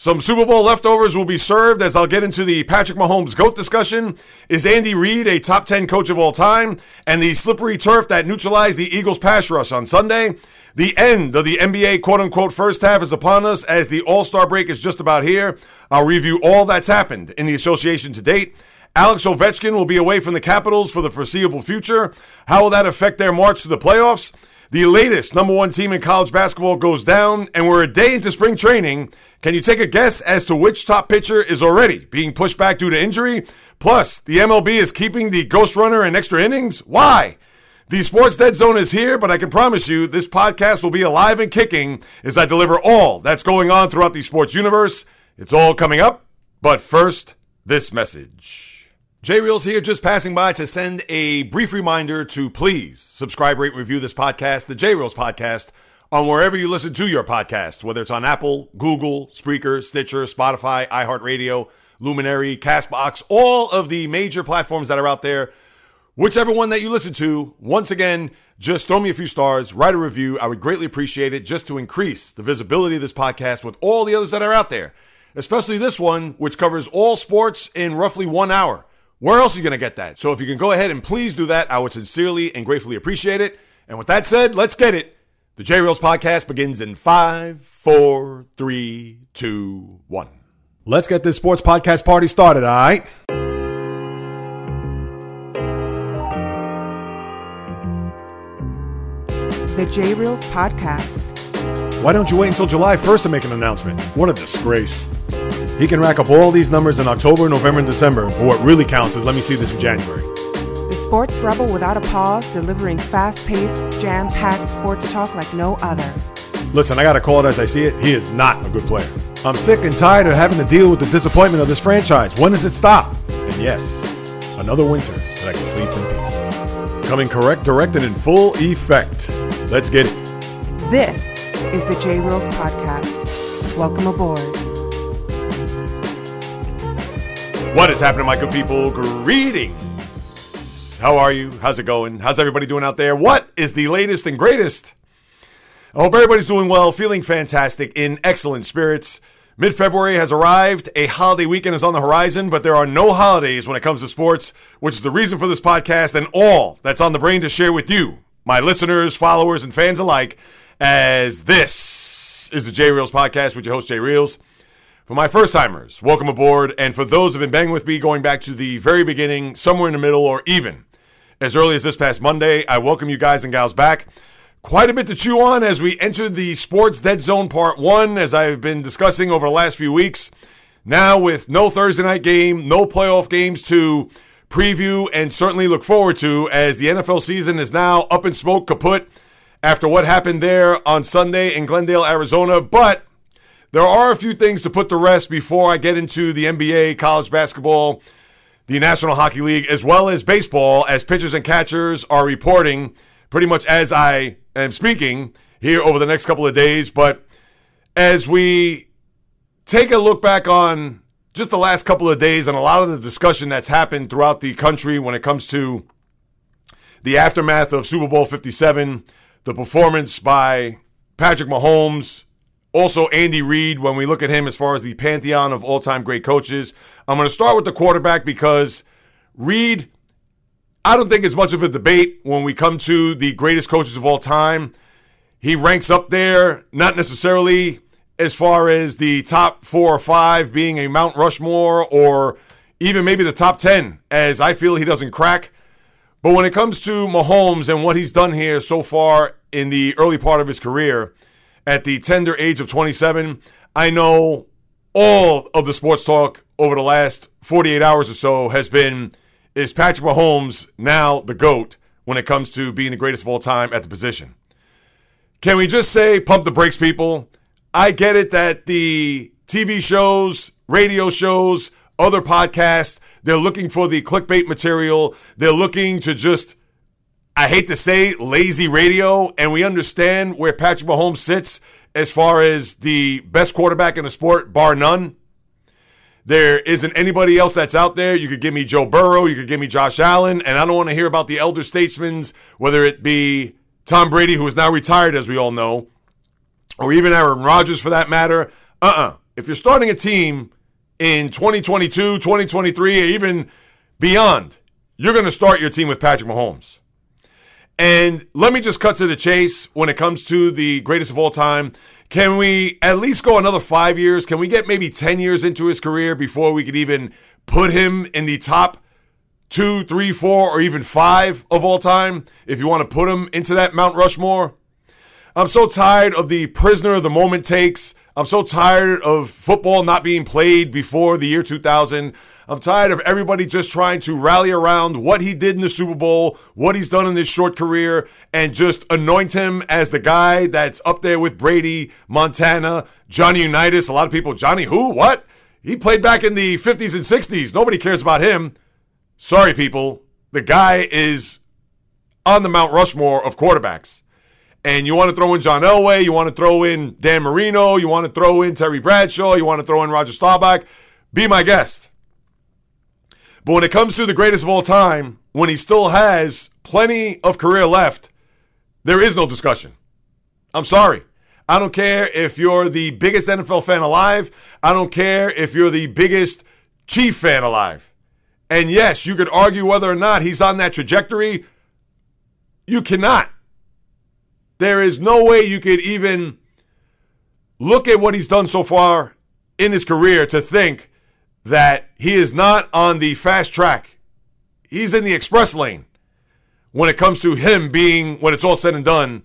Some Super Bowl leftovers will be served as I'll get into the Patrick Mahomes GOAT discussion. Is Andy Reid a top 10 coach of all time? And the slippery turf that neutralized the Eagles pass rush on Sunday. The end of the NBA quote unquote first half is upon us as the All Star break is just about here. I'll review all that's happened in the association to date. Alex Ovechkin will be away from the Capitals for the foreseeable future. How will that affect their march to the playoffs? The latest number one team in college basketball goes down, and we're a day into spring training. Can you take a guess as to which top pitcher is already being pushed back due to injury? Plus, the MLB is keeping the ghost runner in extra innings. Why? The Sports Dead Zone is here, but I can promise you this podcast will be alive and kicking as I deliver all that's going on throughout the sports universe. It's all coming up, but first, this message. J Reels here, just passing by to send a brief reminder to please subscribe, rate, review this podcast, the J Reels podcast, on wherever you listen to your podcast, whether it's on Apple, Google, Spreaker, Stitcher, Spotify, iHeartRadio, Luminary, Castbox, all of the major platforms that are out there. Whichever one that you listen to, once again, just throw me a few stars, write a review. I would greatly appreciate it just to increase the visibility of this podcast with all the others that are out there, especially this one, which covers all sports in roughly one hour. Where else are you going to get that? So if you can go ahead and please do that, I would sincerely and gratefully appreciate it. And with that said, let's get it. The J Reels podcast begins in five, four, three, two, one. Let's get this sports podcast party started, all right? The J Reels podcast. Why don't you wait until July 1st to make an announcement? What a disgrace. He can rack up all these numbers in October, November, and December, but what really counts is let me see this in January. The sports rebel without a pause, delivering fast paced, jam packed sports talk like no other. Listen, I gotta call it as I see it. He is not a good player. I'm sick and tired of having to deal with the disappointment of this franchise. When does it stop? And yes, another winter that I can sleep in peace. Coming correct, direct, and in full effect. Let's get it. This is the J Reels podcast. Welcome aboard. What is happening, my good people? Greetings. How are you? How's it going? How's everybody doing out there? What is the latest and greatest? I hope everybody's doing well, feeling fantastic, in excellent spirits. Mid February has arrived. A holiday weekend is on the horizon, but there are no holidays when it comes to sports, which is the reason for this podcast and all that's on the brain to share with you, my listeners, followers, and fans alike, as this is the J Reels podcast with your host, J Reels. For my first timers, welcome aboard. And for those who have been banging with me going back to the very beginning, somewhere in the middle, or even as early as this past Monday, I welcome you guys and gals back. Quite a bit to chew on as we enter the Sports Dead Zone Part 1, as I've been discussing over the last few weeks. Now, with no Thursday night game, no playoff games to preview and certainly look forward to, as the NFL season is now up in smoke, kaput, after what happened there on Sunday in Glendale, Arizona. But there are a few things to put to rest before I get into the NBA, college basketball, the National Hockey League, as well as baseball, as pitchers and catchers are reporting pretty much as I am speaking here over the next couple of days. But as we take a look back on just the last couple of days and a lot of the discussion that's happened throughout the country when it comes to the aftermath of Super Bowl 57, the performance by Patrick Mahomes, also, Andy Reid, when we look at him as far as the pantheon of all time great coaches, I'm going to start with the quarterback because Reid, I don't think is much of a debate when we come to the greatest coaches of all time. He ranks up there, not necessarily as far as the top four or five being a Mount Rushmore or even maybe the top 10, as I feel he doesn't crack. But when it comes to Mahomes and what he's done here so far in the early part of his career, at the tender age of 27. I know all of the sports talk over the last 48 hours or so has been is Patrick Mahomes now the GOAT when it comes to being the greatest of all time at the position? Can we just say pump the brakes, people? I get it that the TV shows, radio shows, other podcasts, they're looking for the clickbait material. They're looking to just I hate to say lazy radio, and we understand where Patrick Mahomes sits as far as the best quarterback in the sport, bar none. There isn't anybody else that's out there. You could give me Joe Burrow, you could give me Josh Allen, and I don't want to hear about the elder statesmen, whether it be Tom Brady, who is now retired, as we all know, or even Aaron Rodgers for that matter. Uh uh-uh. uh if you're starting a team in 2022, 2023, or even beyond, you're going to start your team with Patrick Mahomes. And let me just cut to the chase when it comes to the greatest of all time. Can we at least go another five years? Can we get maybe 10 years into his career before we could even put him in the top two, three, four, or even five of all time? If you want to put him into that Mount Rushmore? I'm so tired of the prisoner of the moment takes. I'm so tired of football not being played before the year 2000. I'm tired of everybody just trying to rally around what he did in the Super Bowl, what he's done in his short career, and just anoint him as the guy that's up there with Brady, Montana, Johnny Unitas. A lot of people, Johnny who? What? He played back in the 50s and 60s. Nobody cares about him. Sorry, people. The guy is on the Mount Rushmore of quarterbacks. And you want to throw in John Elway, you want to throw in Dan Marino, you want to throw in Terry Bradshaw, you want to throw in Roger Staubach. Be my guest. But when it comes to the greatest of all time, when he still has plenty of career left, there is no discussion. I'm sorry. I don't care if you're the biggest NFL fan alive. I don't care if you're the biggest Chief fan alive. And yes, you could argue whether or not he's on that trajectory. You cannot. There is no way you could even look at what he's done so far in his career to think that he is not on the fast track. He's in the express lane when it comes to him being, when it's all said and done,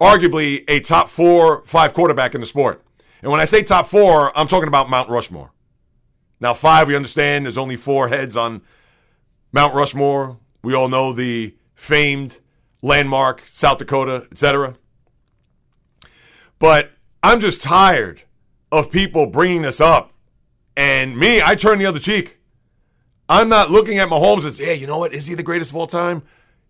arguably a top four, five quarterback in the sport. And when I say top four, I'm talking about Mount Rushmore. Now, five, we understand there's only four heads on Mount Rushmore. We all know the famed landmark, South Dakota, etc. But I'm just tired of people bringing this up and me, I turn the other cheek. I'm not looking at Mahomes as, yeah, you know what? Is he the greatest of all time?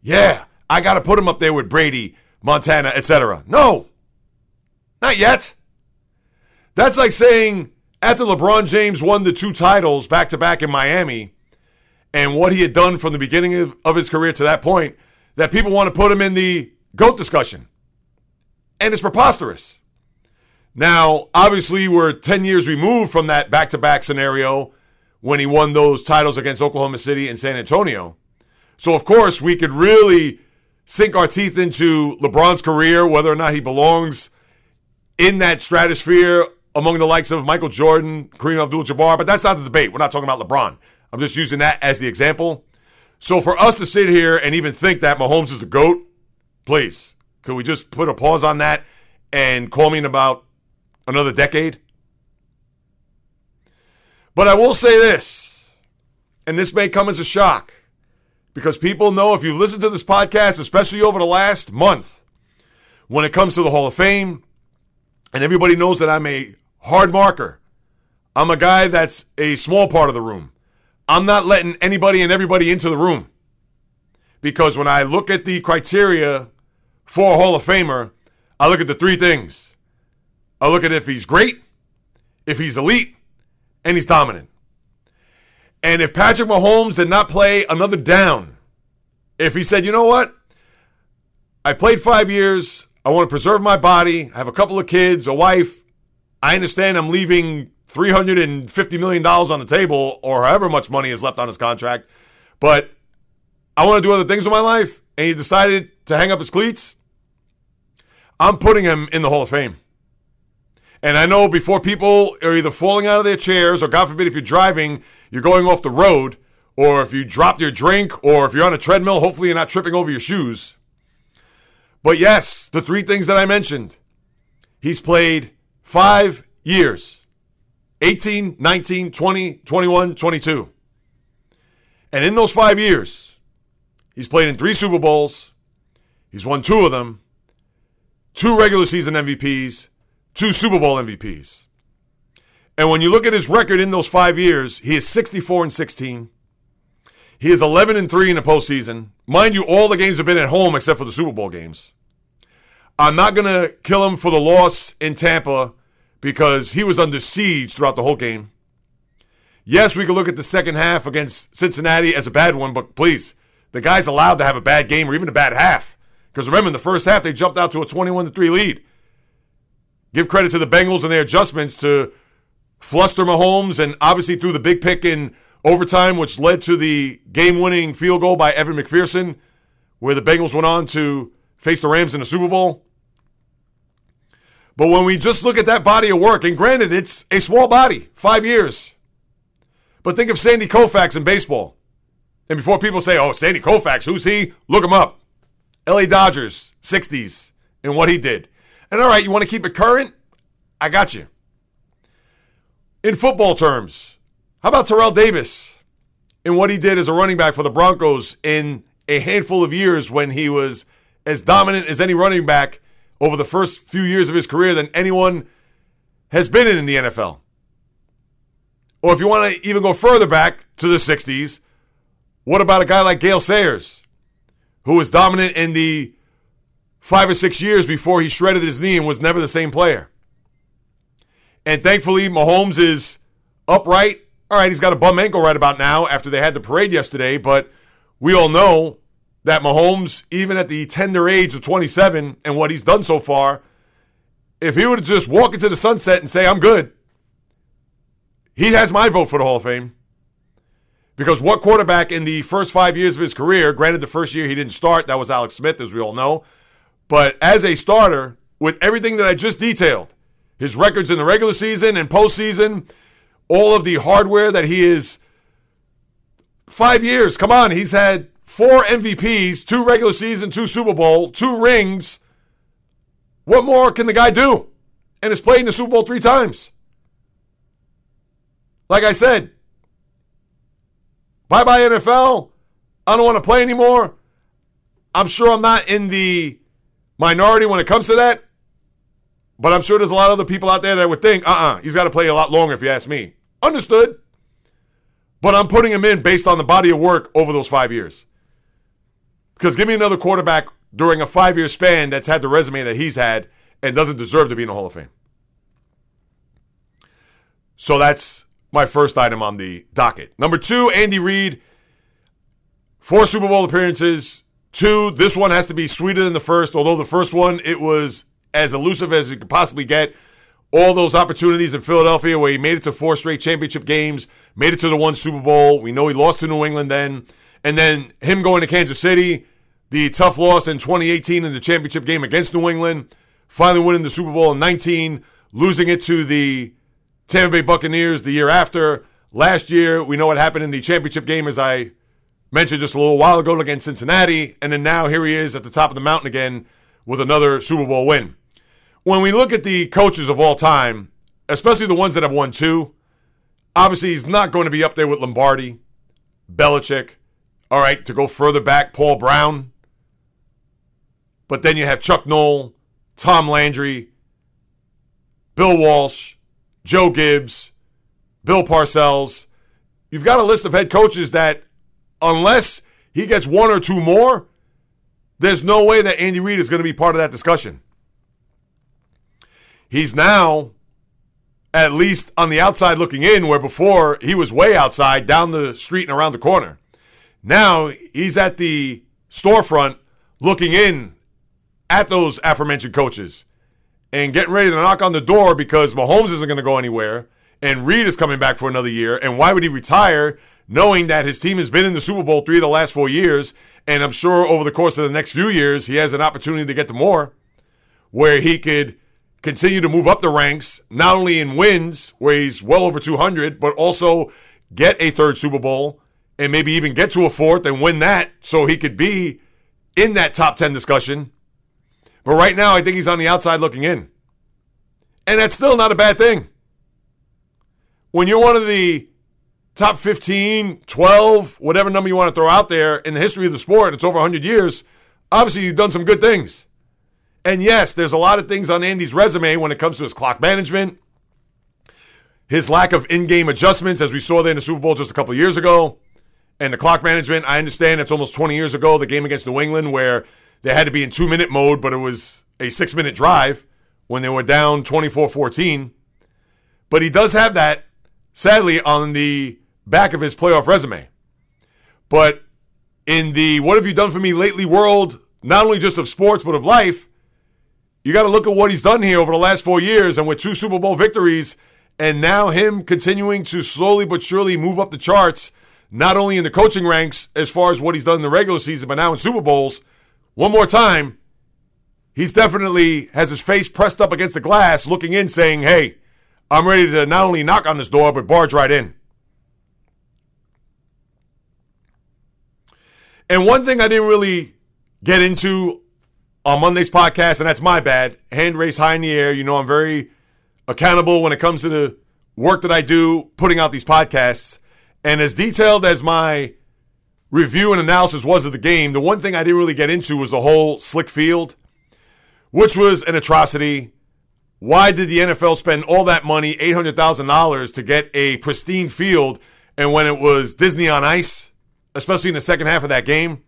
Yeah, I got to put him up there with Brady, Montana, etc. No, not yet. That's like saying after LeBron James won the two titles back to back in Miami and what he had done from the beginning of, of his career to that point, that people want to put him in the GOAT discussion. And it's preposterous. Now, obviously, we're 10 years removed from that back to back scenario when he won those titles against Oklahoma City and San Antonio. So, of course, we could really sink our teeth into LeBron's career, whether or not he belongs in that stratosphere among the likes of Michael Jordan, Kareem Abdul Jabbar, but that's not the debate. We're not talking about LeBron. I'm just using that as the example. So, for us to sit here and even think that Mahomes is the GOAT, please, could we just put a pause on that and call me in about Another decade? But I will say this, and this may come as a shock, because people know if you listen to this podcast, especially over the last month, when it comes to the Hall of Fame, and everybody knows that I'm a hard marker. I'm a guy that's a small part of the room. I'm not letting anybody and everybody into the room. Because when I look at the criteria for a Hall of Famer, I look at the three things I look at if he's great, if he's elite, and he's dominant. And if Patrick Mahomes did not play another down, if he said, you know what, I played five years, I want to preserve my body, I have a couple of kids, a wife, I understand I'm leaving $350 million on the table or however much money is left on his contract, but I want to do other things with my life, and he decided to hang up his cleats, I'm putting him in the Hall of Fame. And I know before people are either falling out of their chairs, or God forbid, if you're driving, you're going off the road, or if you dropped your drink, or if you're on a treadmill, hopefully you're not tripping over your shoes. But yes, the three things that I mentioned. He's played five years 18, 19, 20, 21, 22. And in those five years, he's played in three Super Bowls. He's won two of them, two regular season MVPs, two Super Bowl MVPs. And when you look at his record in those five years, he is 64 and 16. He is 11 and 3 in the postseason. Mind you, all the games have been at home except for the Super Bowl games. I'm not going to kill him for the loss in Tampa because he was under siege throughout the whole game. Yes, we can look at the second half against Cincinnati as a bad one, but please, the guy's allowed to have a bad game or even a bad half. Because remember, in the first half, they jumped out to a 21 3 lead. Give credit to the Bengals and their adjustments to fluster Mahomes and obviously threw the big pick in overtime, which led to the game winning field goal by Evan McPherson, where the Bengals went on to face the Rams in the Super Bowl. But when we just look at that body of work, and granted, it's a small body, five years. But think of Sandy Koufax in baseball. And before people say, oh, Sandy Koufax, who's he? Look him up. LA Dodgers, 60s, and what he did. And all right, you want to keep it current? I got you. In football terms, how about Terrell Davis and what he did as a running back for the Broncos in a handful of years when he was as dominant as any running back over the first few years of his career than anyone has been in, the NFL? Or if you want to even go further back to the 60s, what about a guy like Gale Sayers, who was dominant in the five or six years before he shredded his knee and was never the same player? And thankfully, Mahomes is upright. All right, he's got a bum ankle right about now after they had the parade yesterday, but we all know that Mahomes, even at the tender age of 27 and what he's done so far, if he were to just walk into the sunset and say, I'm good, he has my vote for the Hall of Fame. Because what quarterback in the first five years of his career, granted the first year he didn't start, that was Alex Smith, as we all know, but as a starter, with everything that I just detailed, his records in the regular season and postseason, all of the hardware that he is. Five years, come on, he's had four MVPs, two regular season, two Super Bowl, two rings. What more can the guy do? And has played in the Super Bowl three times. Like I said, bye bye NFL. I don't want to play anymore. I'm sure I'm not in the minority when it comes to that. But I'm sure there's a lot of other people out there that would think, uh uh-uh, uh, he's got to play a lot longer if you ask me. Understood. But I'm putting him in based on the body of work over those five years. Because give me another quarterback during a five year span that's had the resume that he's had and doesn't deserve to be in the Hall of Fame. So that's my first item on the docket. Number two, Andy Reid. Four Super Bowl appearances. Two, this one has to be sweeter than the first, although the first one, it was as elusive as you could possibly get. All those opportunities in Philadelphia where he made it to four straight championship games, made it to the one Super Bowl. We know he lost to New England then. And then him going to Kansas City, the tough loss in 2018 in the championship game against New England, finally winning the Super Bowl in 19, losing it to the Tampa Bay Buccaneers the year after. Last year, we know what happened in the championship game, as I mentioned just a little while ago against Cincinnati. And then now here he is at the top of the mountain again with another Super Bowl win when we look at the coaches of all time, especially the ones that have won two, obviously he's not going to be up there with Lombardi, Belichick. All right, to go further back, Paul Brown. But then you have Chuck Noll, Tom Landry, Bill Walsh, Joe Gibbs, Bill Parcells. You've got a list of head coaches that, unless he gets one or two more, there's no way that Andy Reid is going to be part of that discussion. He's now at least on the outside looking in, where before he was way outside, down the street and around the corner. Now he's at the storefront looking in at those aforementioned coaches and getting ready to knock on the door because Mahomes isn't going to go anywhere and Reid is coming back for another year. And why would he retire knowing that his team has been in the Super Bowl three of the last four years? And I'm sure over the course of the next few years, he has an opportunity to get to more where he could continue to move up the ranks, not only in wins, where he's well over 200, but also get a third Super Bowl and maybe even get to a fourth and win that so he could be in that top 10 discussion. But right now, I think he's on the outside looking in. And that's still not a bad thing. When you're one of the top 15, 12, whatever number you want to throw out there in the history of the sport, it's over 100 years, obviously you've done some good things. And yes, there's a lot of things on Andy's resume when it comes to his clock management, his lack of in game adjustments, as we saw there in the Super Bowl just a couple years ago. And the clock management, I understand it's almost 20 years ago, the game against New England, where they had to be in two minute mode, but it was a six minute drive when they were down 24 14. But he does have that, sadly, on the back of his playoff resume. But in the what have you done for me lately world, not only just of sports, but of life, you got to look at what he's done here over the last four years, and with two Super Bowl victories and now him continuing to slowly but surely move up the charts, not only in the coaching ranks as far as what he's done in the regular season, but now in Super Bowls. One more time, he's definitely has his face pressed up against the glass, looking in, saying, Hey, I'm ready to not only knock on this door, but barge right in. And one thing I didn't really get into on Monday's podcast, and that's my bad. Hand raised high in the air. You know, I'm very accountable when it comes to the work that I do putting out these podcasts. And as detailed as my review and analysis was of the game, the one thing I didn't really get into was the whole slick field, which was an atrocity. Why did the NFL spend all that money, $800,000, to get a pristine field? And when it was Disney on ice, especially in the second half of that game.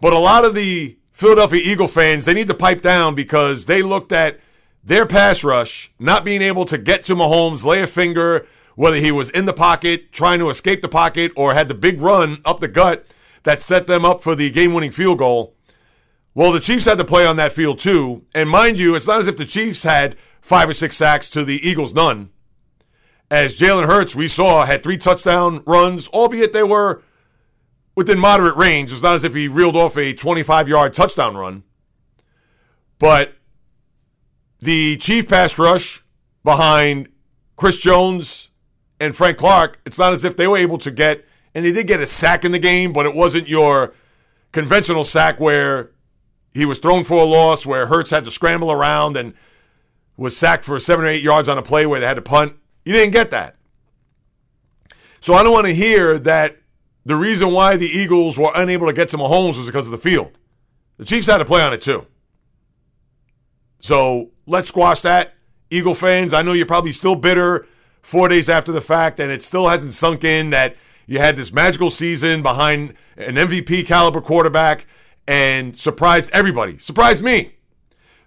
But a lot of the Philadelphia Eagle fans, they need to pipe down because they looked at their pass rush not being able to get to Mahomes, lay a finger, whether he was in the pocket, trying to escape the pocket, or had the big run up the gut that set them up for the game winning field goal. Well, the Chiefs had to play on that field too. And mind you, it's not as if the Chiefs had five or six sacks to the Eagles' none. As Jalen Hurts, we saw, had three touchdown runs, albeit they were within moderate range. It's not as if he reeled off a 25 yard touchdown run. But the Chief pass rush behind Chris Jones and Frank Clark, it's not as if they were able to get, and they did get a sack in the game, but it wasn't your conventional sack where he was thrown for a loss, where Hurts had to scramble around and was sacked for seven or eight yards on a play where they had to punt. You didn't get that. So I don't want to hear that the reason why the Eagles were unable to get to Mahomes was because of the field. The Chiefs had to play on it too. So let's squash that. Eagle fans, I know you're probably still bitter four days after the fact, and it still hasn't sunk in that you had this magical season behind an MVP caliber quarterback and surprised everybody. Surprised me.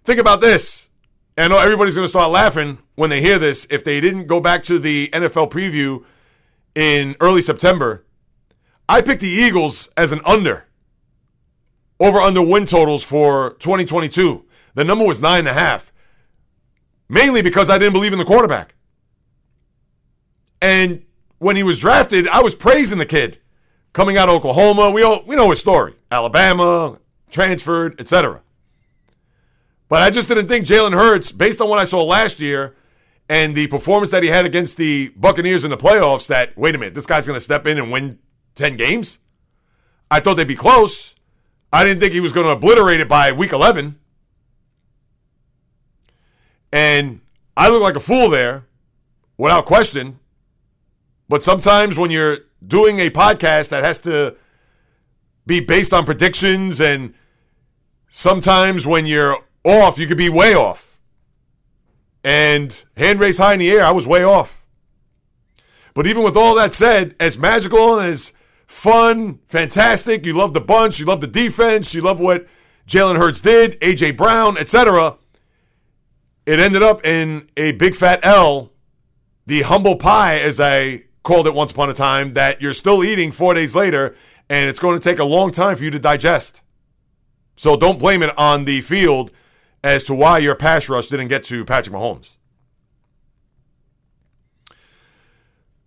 Think about this. I know everybody's going to start laughing when they hear this. If they didn't go back to the NFL preview in early September, I picked the Eagles as an under. Over under win totals for 2022. The number was nine and a half. Mainly because I didn't believe in the quarterback. And when he was drafted, I was praising the kid. Coming out of Oklahoma, we all we know his story. Alabama, transferred, etc. But I just didn't think Jalen Hurts, based on what I saw last year and the performance that he had against the Buccaneers in the playoffs, that wait a minute, this guy's going to step in and win 10 games. I thought they'd be close. I didn't think he was going to obliterate it by week 11. And I look like a fool there, without question. But sometimes when you're doing a podcast that has to be based on predictions, and sometimes when you're off, you could be way off. And hand raised high in the air, I was way off. But even with all that said, as magical and as fun, fantastic, you love the bunch, you love the defense, you love what Jalen Hurts did, AJ Brown, etc. It ended up in a big fat L, the humble pie, as I called it once upon a time, that you're still eating four days later, and it's going to take a long time for you to digest. So don't blame it on the field as to why your pass rush didn't get to Patrick Mahomes.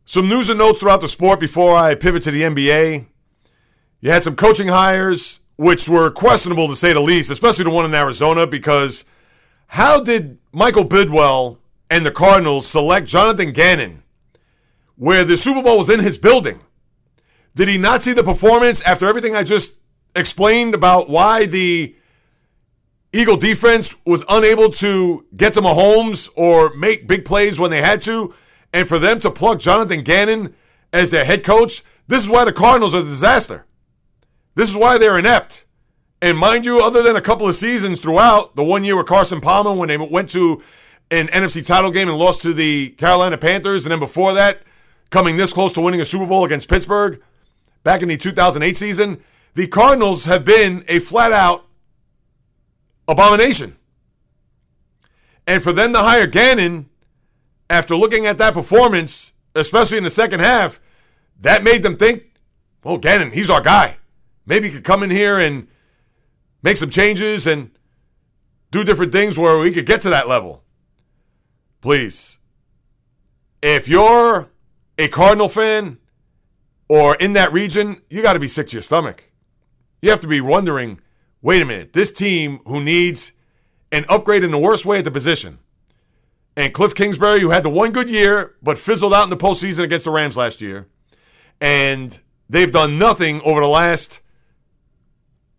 Some news and notes throughout the sport before I pivot to the NBA. You had some coaching hires, which were questionable to say the least, especially the one in Arizona, because how did Michael Bidwill and the Cardinals select Jonathan Gannon, where the Super Bowl was in his building? Did he not see the performance after everything I just explained about why the Eagle defense was unable to get to Mahomes or make big plays when they had to? And for them to plug Jonathan Gannon as their head coach, this is why the Cardinals are a disaster. This is why they're inept. And mind you, other than a couple of seasons throughout, the one year with Carson Palmer when they went to an NFC title game and lost to the Carolina Panthers, and then before that, coming this close to winning a Super Bowl against Pittsburgh back in the 2008 season, the Cardinals have been a flat out abomination. And for them to hire Gannon after looking at that performance, especially in the second half, that made them think, well, Gannon, he's our guy. Maybe he could come in here and make some changes and do different things where we could get to that level. Please. if you're a Cardinal fan or in that region, you got to be sick to your stomach. You have to be wondering wait a minute, this team who needs an upgrade in the worst way at the position, and Cliff Kingsbury, who had the one good year but fizzled out in the postseason against the Rams last year, and they've done nothing over the last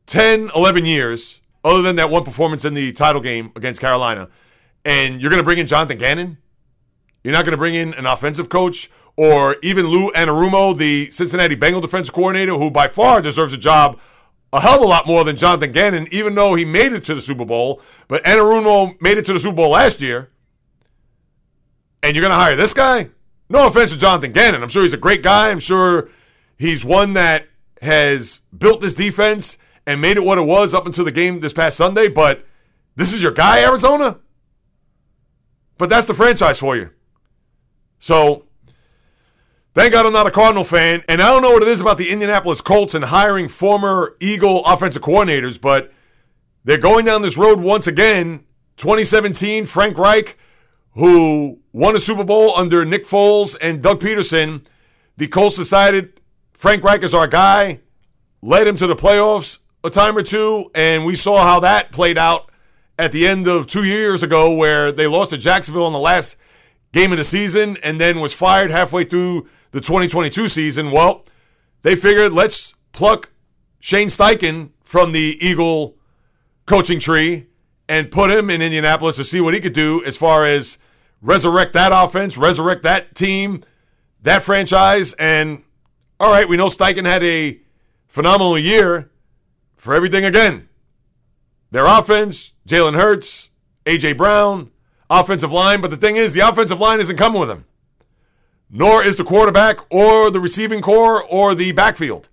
10, 11 years other than that one performance in the title game against Carolina. And you're going to bring in Jonathan Gannon? You're not going to bring in an offensive coach or even Lou Anarumo, the Cincinnati Bengal defense coordinator, who by far deserves a job a hell of a lot more than Jonathan Gannon, even though he made it to the Super Bowl. But Anarumo made it to the Super Bowl last year. And you're going to hire this guy? No offense to Jonathan Gannon. I'm sure he's a great guy. I'm sure he's one that has built this defense and made it what it was up until the game this past Sunday. But this is your guy, Arizona? But that's the franchise for you. So thank God I'm not a Cardinal fan. And I don't know what it is about the Indianapolis Colts and hiring former Eagle offensive coordinators, but they're going down this road once again. 2017, Frank Reich, who won a Super Bowl under Nick Foles and Doug Pederson. The Colts decided Frank Reich is our guy, led him to the playoffs a time or two, and we saw how that played out at the end of two years ago, where they lost to Jacksonville in the last game of the season and then was fired halfway through the 2022 season. Well, they figured let's pluck Shane Steichen from the Eagle coaching tree and put him in Indianapolis to see what he could do as far as resurrect that offense, resurrect that team, that franchise. And all right, we know Steichen had a phenomenal year for everything again. Their offense, Jalen Hurts, A.J. Brown, offensive line. But the thing is, the offensive line isn't coming with him, nor is the quarterback or the receiving corps or the backfield.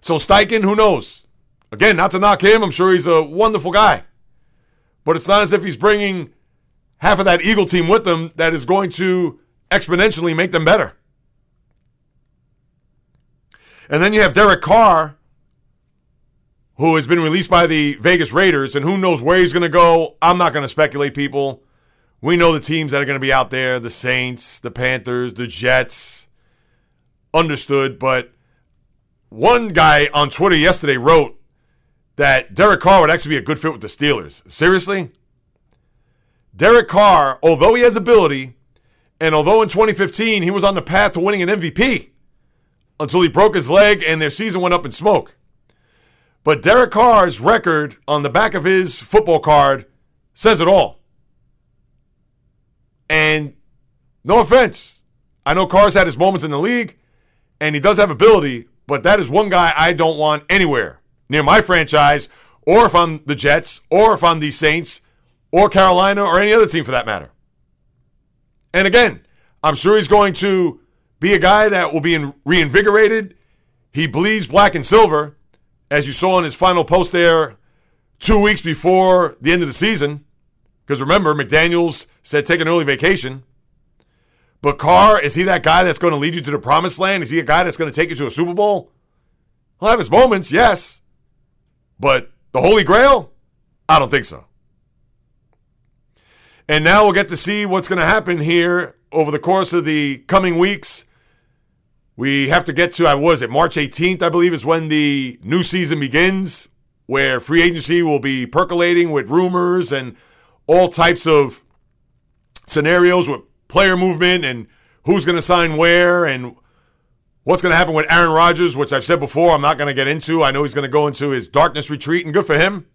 So Steichen, who knows? Again, not to knock him, I'm sure he's a wonderful guy. But it's not as if he's bringing half of that Eagle team with them that is going to exponentially make them better. And then you have Derek Carr, who has been released by the Vegas Raiders, and who knows where he's going to go. I'm not going to speculate, people. We know the teams that are going to be out there the Saints, the Panthers, the Jets. Understood. But one guy on Twitter yesterday wrote that Derek Carr would actually be a good fit with the Steelers. Seriously? Derek Carr, although he has ability, and although in 2015 he was on the path to winning an MVP until he broke his leg and their season went up in smoke. But Derek Carr's record on the back of his football card says it all. And no offense, I know Carr's had his moments in the league, and he does have ability, but that is one guy I don't want anywhere near my franchise, or if I'm the Jets, or if I'm the Saints, or Carolina, or any other team for that matter. And again, I'm sure he's going to be a guy that will be reinvigorated. He bleeds black and silver as you saw in his final post there two weeks before the end of the season. Because remember, McDaniels said take an early vacation. But Carr, is he that guy that's going to lead you to the promised land? Is he a guy that's going to take you to a Super Bowl? He'll have his moments, yes. But the Holy Grail? I don't think so. And now we'll get to see what's going to happen here over the course of the coming weeks we have to get to, I was it, March 18th, I believe, is when the new season begins, where free agency will be percolating with rumors and all types of scenarios with player movement and who's going to sign where and what's going to happen with Aaron Rodgers, which I've said before, I'm not going to get into. I know he's going to go into his darkness retreat, and good for him.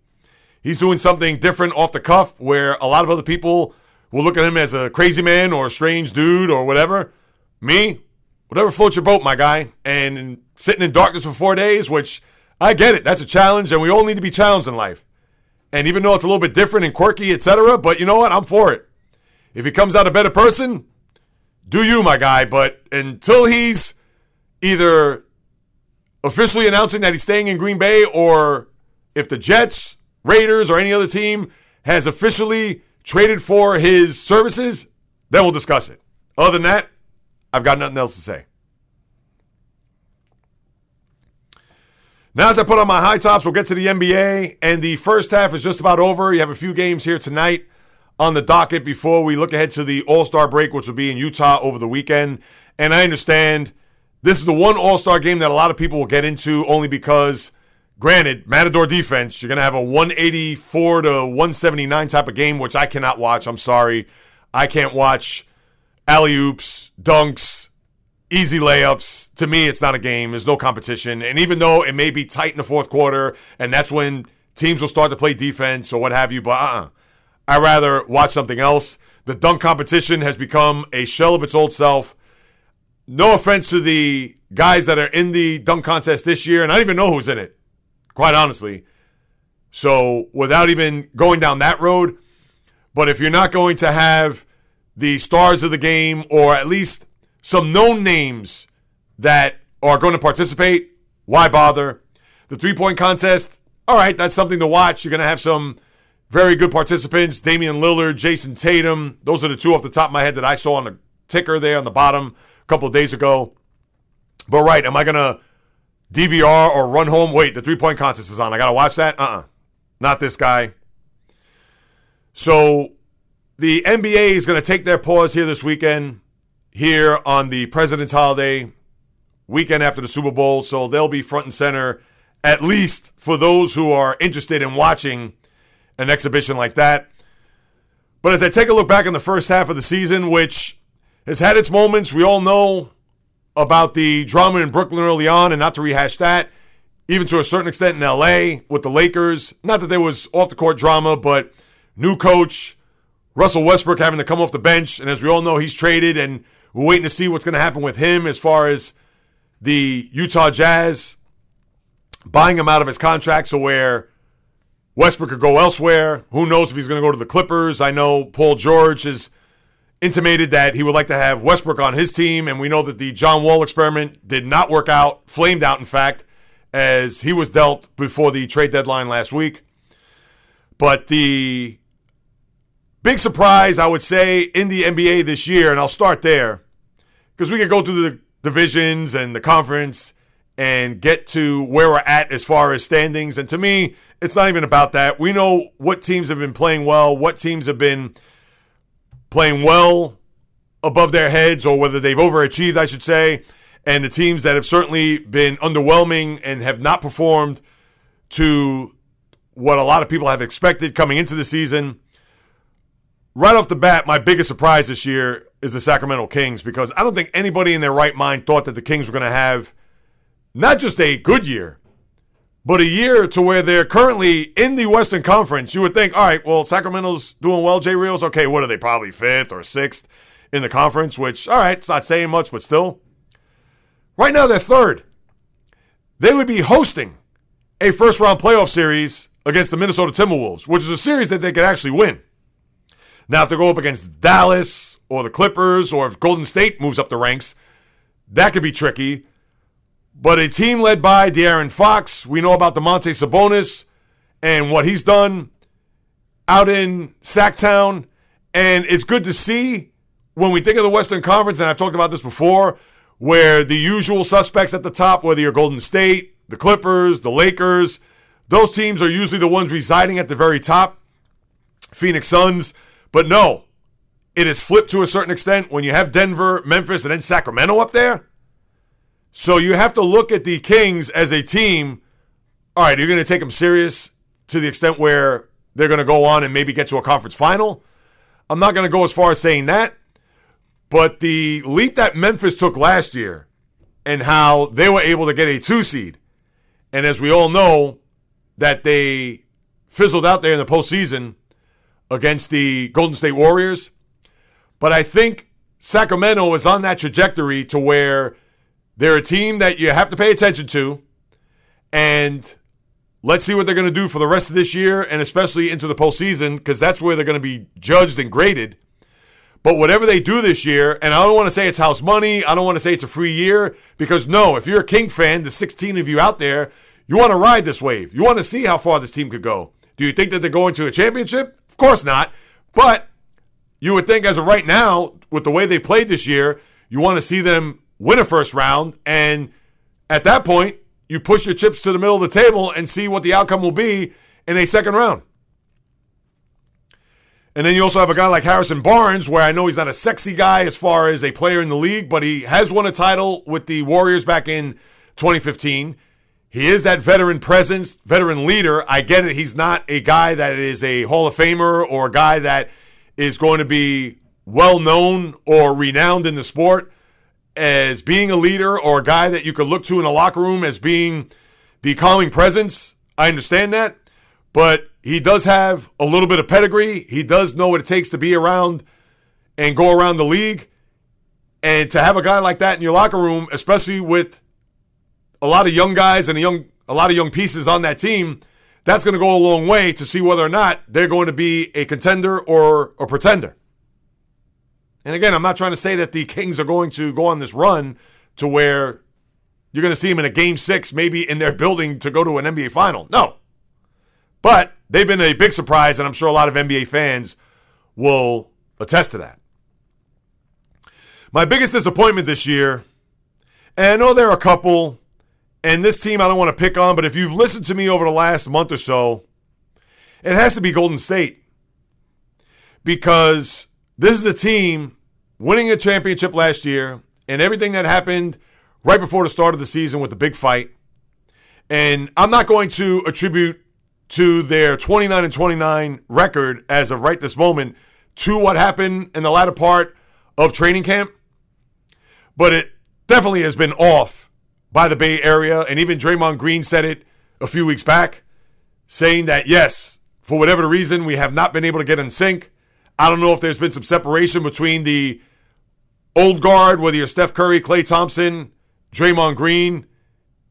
He's doing something different off the cuff where a lot of other people will look at him as a crazy man or a strange dude or whatever. Me, whatever floats your boat, my guy. And sitting in darkness for four days, which I get it. That's a challenge, and we all need to be challenged in life. And even though it's a little bit different and quirky, etc., but you know what? I'm for it. If he comes out a better person, do you, my guy. But until he's either officially announcing that he's staying in Green Bay, or if the Jets, Raiders, or any other team has officially traded for his services, then we'll discuss it. Other than that, I've got nothing else to say. Now, as I put on my high tops, we'll get to the NBA. And the first half is just about over. You have a few games here tonight on the docket before we look ahead to the All Star break, which will be in Utah over the weekend. And I understand this is the one All Star game that a lot of people will get into only because, granted, Matador defense, you're going to have a 184 to 179 type of game, which I cannot watch. I'm sorry. I can't watch alley oops, dunks, easy layups. To me, it's not a game. There's no competition. And even though it may be tight in the fourth quarter, and that's when teams will start to play defense or what have you, but uh uh I'd rather watch something else. The dunk competition has become a shell of its old self. No offense to the guys that are in the dunk contest this year, and I don't even know who's in it, quite honestly. So, without even going down that road, but if you're not going to have the stars of the game or at least some known names that are going to participate, why bother? The three point contest, all right, that's something to watch. You're going to have some very good participants Damian Lillard, Jayson Tatum. Those are the two off the top of my head that I saw on the ticker there on the bottom a couple of days ago. But, right, am I going to DVR or run home? Wait, the three point contest is on. I got to watch that? Uh uh Not this guy. So, the NBA is going to take their pause here this weekend, here on the President's holiday, weekend after the Super Bowl. So, they'll be front and center, at least for those who are interested in watching an exhibition like that. But as I take a look back in the first half of the season, which has had its moments, we all know about the drama in Brooklyn early on, and not to rehash that, even to a certain extent in LA with the Lakers. Not that there was off the court drama, but new coach, Russell Westbrook having to come off the bench. And as we all know, he's traded, and we're waiting to see what's going to happen with him as far as the Utah Jazz buying him out of his contract. So, where Westbrook could go elsewhere. Who knows if he's going to go to the Clippers? I know Paul George has intimated that he would like to have Westbrook on his team, and we know that the John Wall experiment did not work out, flamed out, in fact, as he was dealt before the trade deadline last week. But the big surprise, I would say, in the NBA this year, and I'll start there, because we could go through the divisions and the conference and get to where we're at as far as standings. And to me, it's not even about that. We know what teams have been playing well, what teams have been playing well above their heads, or whether they've overachieved, I should say, and the teams that have certainly been underwhelming and have not performed to what a lot of people have expected coming into the season. Right off the bat, my biggest surprise this year is the Sacramento Kings because I don't think anybody in their right mind thought that the Kings were going to have not just a good year, but a year to where they're currently in the Western Conference, you would think, all right, well, Sacramento's doing well. J Reels. okay, what are they? Probably fifth or sixth in the conference, which, all right, it's not saying much, but still. Right now, they're third. They would be hosting a first round playoff series against the Minnesota Timberwolves, which is a series that they could actually win. Now, if they go up against Dallas or the Clippers, or if Golden State moves up the ranks, that could be tricky. But a team led by De'Aaron Fox, we know about Domantas Sabonis and what he's done out in Sacktown. And it's good to see when we think of the Western Conference, and I've talked about this before, where the usual suspects at the top, whether you're Golden State, the Clippers, the Lakers, those teams are usually the ones residing at the very top. Phoenix Suns. But no, it is flipped to a certain extent when you have Denver, Memphis, and then Sacramento up there. So you have to look at the Kings as a team. All right, you're going to take them serious to the extent where they're going to go on and maybe get to a conference final. I'm not going to go as far as saying that, but the leap that Memphis took last year and how they were able to get a two seed, and as we all know, that they fizzled out there in the postseason against the Golden State Warriors. But I think Sacramento is on that trajectory to where they're a team that you have to pay attention to. And let's see what they're going to do for the rest of this year and especially into the postseason because that's where they're going to be judged and graded. But whatever they do this year, and I don't want to say it's house money, I don't want to say it's a free year because no, if you're a King fan, the 16 of you out there, you want to ride this wave. You want to see how far this team could go. Do you think that they're going to a championship? Of course not. But you would think as of right now, with the way they played this year, you want to see them win a first round, and at that point, you push your chips to the middle of the table and see what the outcome will be in a second round. And then you also have a guy like Harrison Barnes, where I know he's not a sexy guy as far as a player in the league, but he has won a title with the Warriors back in 2015. He is that veteran presence, veteran leader. I get it. He's not a guy that is a Hall of Famer or a guy that is going to be well known or renowned in the sport as being a leader or a guy that you could look to in a locker room as being the calming presence. I understand that. But he does have a little bit of pedigree. He does know what it takes to be around and go around the league. And to have a guy like that in your locker room, especially with a lot of young guys and a young a lot of young pieces on that team, that's going to go a long way to see whether or not they're going to be a contender or a pretender. And again, I'm not trying to say that the Kings are going to go on this run to where you're going to see them in a game six, maybe in their building to go to an NBA final. No. But they've been a big surprise, and I'm sure a lot of NBA fans will attest to that. My biggest disappointment this year, and I know there are a couple, and this team I don't want to pick on, but if you've listened to me over the last month or so, it has to be Golden State. Because this is a team winning a championship last year and everything that happened right before the start of the season with the big fight. And I'm not going to attribute to their 29 and 29 record as of right this moment to what happened in the latter part of training camp, but it definitely has been off by the Bay Area. And even Draymond Green said it a few weeks back, saying that yes, for whatever reason, we have not been able to get in sync. I don't know if there's been some separation between the old guard, whether you're Steph Curry, Klay Thompson, Draymond Green,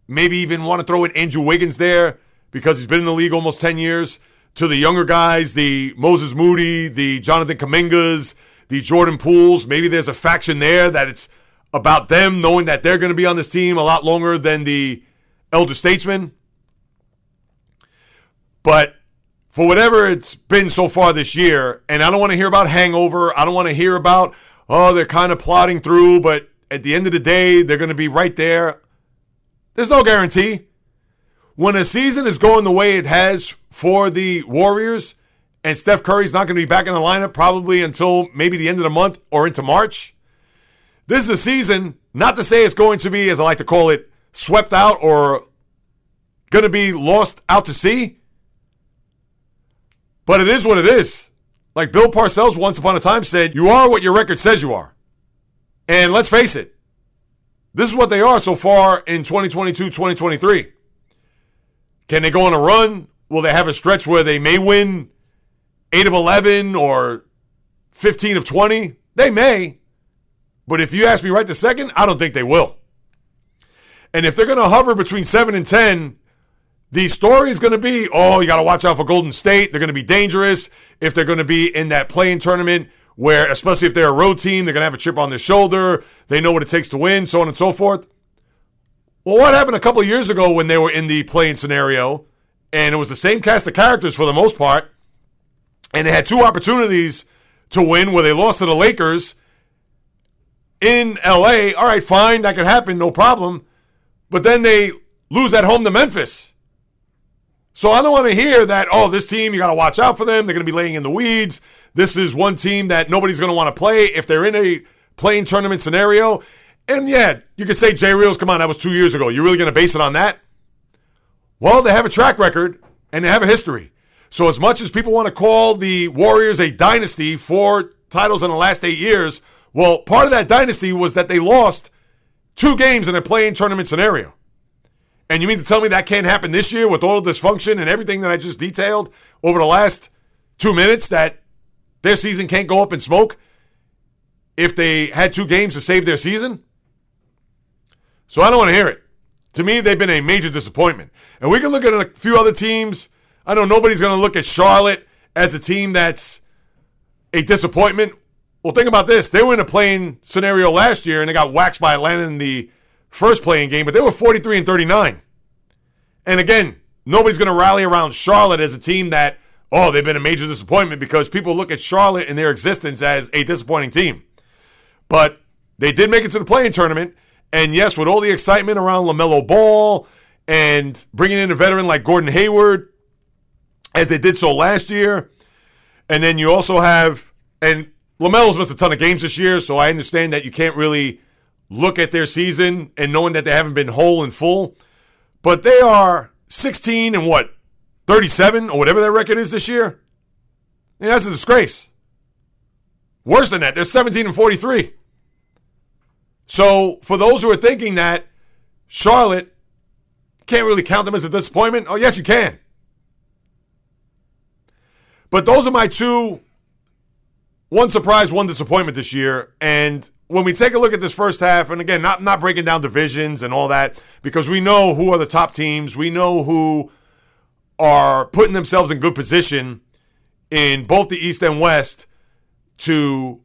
maybe even want to throw in Andrew Wiggins there because he's been in the league almost 10 years, to the younger guys, the Moses Moody, the Jonathan Kumingas, the Jordan Pooles. Maybe there's a faction there that it's about them knowing that they're going to be on this team a lot longer than the elder statesmen. But for whatever it's been so far this year, and I don't want to hear about hangover. I don't want to hear about, oh, they're kind of plodding through, but at the end of the day, they're going to be right there. There's no guarantee when a season is going the way it has for the Warriors, and Steph Curry's not going to be back in the lineup probably until maybe the end of the month or into March. This is a season, not to say it's going to be, as I like to call it, swept out or going to be lost out to sea. But it is what it is. Like Bill Parcells once upon a time said, you are what your record says you are. And let's face it, this is what they are so far in 2022 2023. Can they go on a run? Will they have a stretch where they may win 8 of 11 or 15 of 20? They may. But if you ask me right this second, I don't think they will. And if they're going to hover between 7 and 10, the story is going to be oh, you got to watch out for Golden State. They're going to be dangerous if they're going to be in that play-in tournament where, especially if they're a road team, they're going to have a chip on their shoulder. They know what it takes to win, so on and so forth. Well, what happened a couple years ago when they were in the play-in scenario, and it was the same cast of characters for the most part, and they had two opportunities to win where they lost to the Lakers in LA. All right, fine, that could happen, no problem. But then they lose at home to Memphis. So I don't want to hear that, oh, this team, you got to watch out for them. They're going to be laying in the weeds. This is one team that nobody's going to want to play if they're in a play-in tournament scenario. And yeah, you could say Jay Reels, come on, that was two years ago. You're really going to base it on that? Well, they have a track record and they have a history. So, as much as people want to call the Warriors a dynasty for titles in the last eight years, well, part of that dynasty was that they lost two games in a play-in tournament scenario. And you mean to tell me that can't happen this year with all the dysfunction and everything that I just detailed over the last two minutes that their season can't go up in smoke if they had two games to save their season? So I don't want to hear it. To me, they've been a major disappointment. And we can look at a few other teams. I know nobody's going to look at Charlotte as a team that's a disappointment. Well, think about this. They were in a play-in scenario last year and they got waxed by Atlanta in the first play-in game, but they were 43 and 39. And again, nobody's going to rally around Charlotte as a team that, oh, they've been a major disappointment because people look at Charlotte and their existence as a disappointing team. But they did make it to the play-in tournament. And yes, with all the excitement around LaMelo Ball and bringing in a veteran like Gordon Hayward, as they did so last year, And then you also have, and LaMelo's missed a ton of games this year, so I understand that you can't really look at their season and knowing that they haven't been whole and full. But they are 16 and what, 37 or whatever their record is this year? That's a disgrace. Worse than that, they're 17 and 43. So for those who are thinking that Charlotte can't really count them as a disappointment, oh, yes, you can. But those are my two one surprise, one disappointment this year. And when we take a look at this first half, and again, not not breaking down divisions and all that, because we know who are the top teams, we know who are putting themselves in good position in both the East and West to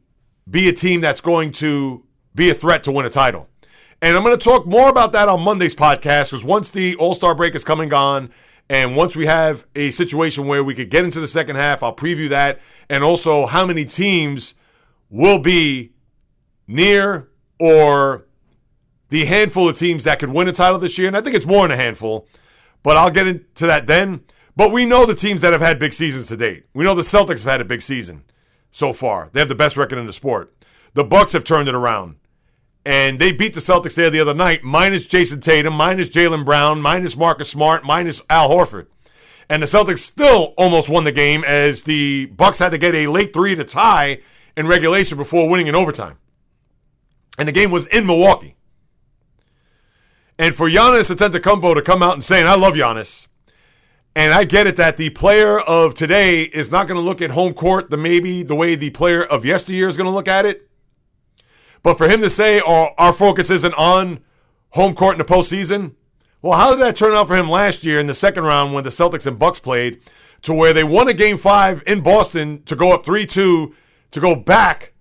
be a team that's going to be a threat to win a title. And I'm going to talk more about that on Monday's podcast because once the All Star break is coming on, and once we have a situation where we could get into the second half, I'll preview that and also how many teams will be near or the handful of teams that could win a title this year. And I think it's more than a handful, but I'll get into that then. But we know the teams that have had big seasons to date. We know the Celtics have had a big season so far. They have the best record in the sport. The Bucks have turned it around. And they beat the Celtics there the other night, minus Jayson Tatum, minus Jaylen Brown, minus Marcus Smart, minus Al Horford and the Celtics still almost won the game as the Bucks had to get a late three to tie in regulation before winning in overtime. And the game was in Milwaukee. And for Giannis Antetokounmpo to come out and saying, "I love Giannis," and I get it that the player of today is not going to look at home court the maybe the way the player of yesteryear is going to look at it. But for him to say, "Oh, our focus isn't on home court in the postseason," Well, how did that turn out for him last year in the second round when the Celtics and Bucks played, to where they won a game five in Boston to go up 3 2 to go back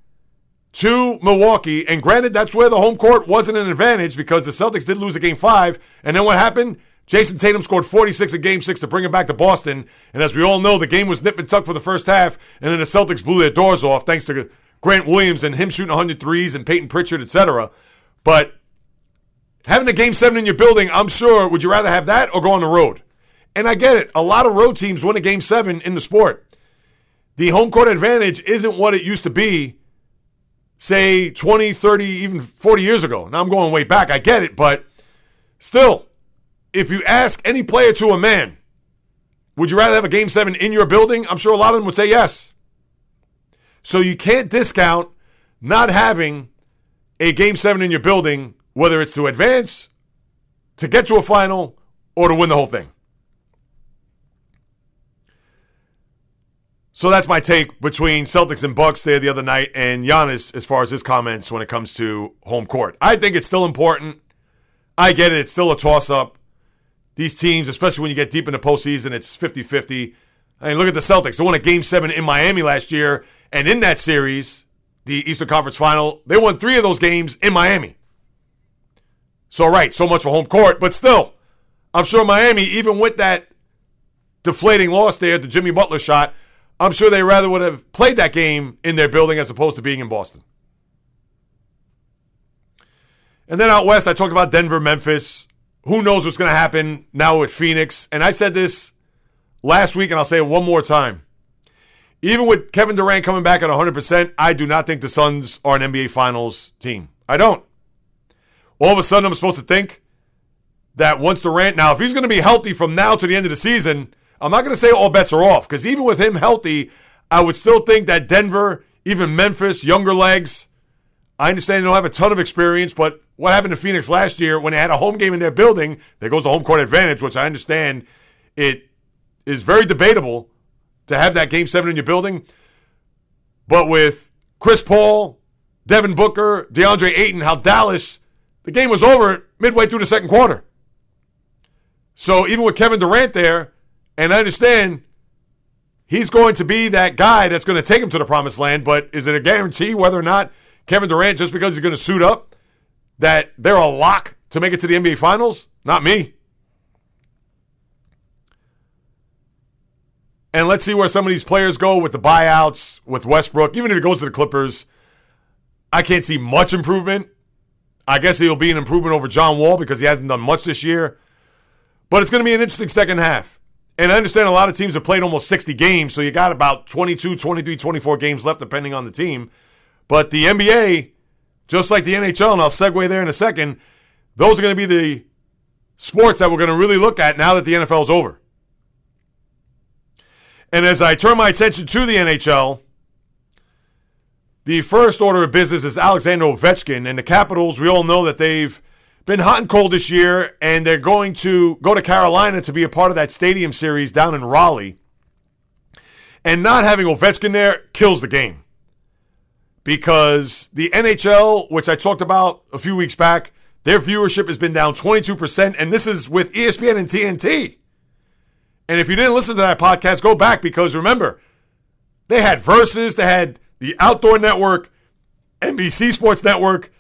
to Milwaukee? And granted, that's where the home court wasn't an advantage because the Celtics did lose a game five. And then what happened? Jayson Tatum scored 46 in game six to bring it back to Boston. And as we all know, the game was nip and tuck for the first half. And then the Celtics blew their doors off thanks to Grant Williams and him shooting 100 threes and Payton Pritchard, etc. But Having a game seven in your building, I'm sure, would you rather have that or go on the road? And I get it. A lot of road teams win a game seven in the sport. The home court advantage isn't what it used to be, say 20, 30, even 40 years ago. Now I'm going way back. I get it. But still, if you ask any player to a man, would you rather have a game seven in your building? I'm sure a lot of them would say yes. So you can't discount not having a game seven in your building whether it's to advance, to get to a final, or to win the whole thing. So that's my take between Celtics and Bucks there the other night, and Giannis as far as his comments when it comes to home court. I think it's still important. I get it; it's still a toss-up. These teams, especially when you get deep into postseason, it's 50-50. I mean, look at the Celtics. They won a Game Seven in Miami last year, and in that series, the Eastern Conference Final, they won three of those games in Miami. So, right, so much for home court, but still, I'm sure Miami, even with that deflating loss there, the Jimmy Butler shot, I'm sure they rather would have played that game in their building as opposed to being in Boston. And then out west, I talked about Denver, Memphis. Who knows what's going to happen now with Phoenix? And I said this last week, and I'll say it one more time. Even with Kevin Durant coming back at 100%, I do not think the Suns are an NBA Finals team. I don't all of a sudden I'm supposed to think that once Durant, now if he's going to be healthy from now to the end of the season, I'm not going to say all bets are off because even with him healthy, I would still think that Denver, even Memphis, younger legs, I understand they don't have a ton of experience, but what happened to Phoenix last year when they had a home game in their building? There goes the home court advantage, which I understand it is very debatable to have that game seven in your building. But with Chris Paul, Devin Booker, DeAndre Ayton, how Dallas the game was over midway through the second quarter. So even with Kevin Durant there, and I understand he's going to be that guy that's going to take him to the promised land, but is it a guarantee whether or not Kevin Durant, just because he's going to suit up, that they're a lock to make it to the NBA Finals? Not me. And let's see where some of these players go with the buyouts, with Westbrook. Even if he goes to the Clippers, I can't see much improvement. I guess he'll be an improvement over John Wall because he hasn't done much this year. But it's going to be an interesting second half. And I understand a lot of teams have played almost 60 games, so you got about 22, 23, 24 games left, depending on the team. But the NBA, just like the NHL, and I'll segue there in a second, those are going to be the sports that we're going to really look at now that the NFL is over. And as I turn my attention to the NHL, the first order of business is Alexander Ovechkin and the Capitals. We all know that they've been hot and cold this year, and they're going to go to Carolina to be a part of that stadium series down in Raleigh. And not having Ovechkin there kills the game. Because the NHL, which I talked about a few weeks back, their viewership has been down 22%, and this is with ESPN and TNT. And if you didn't listen to that podcast, go back because remember, they had Versus, they had the Outdoor Network, NBC Sports Network.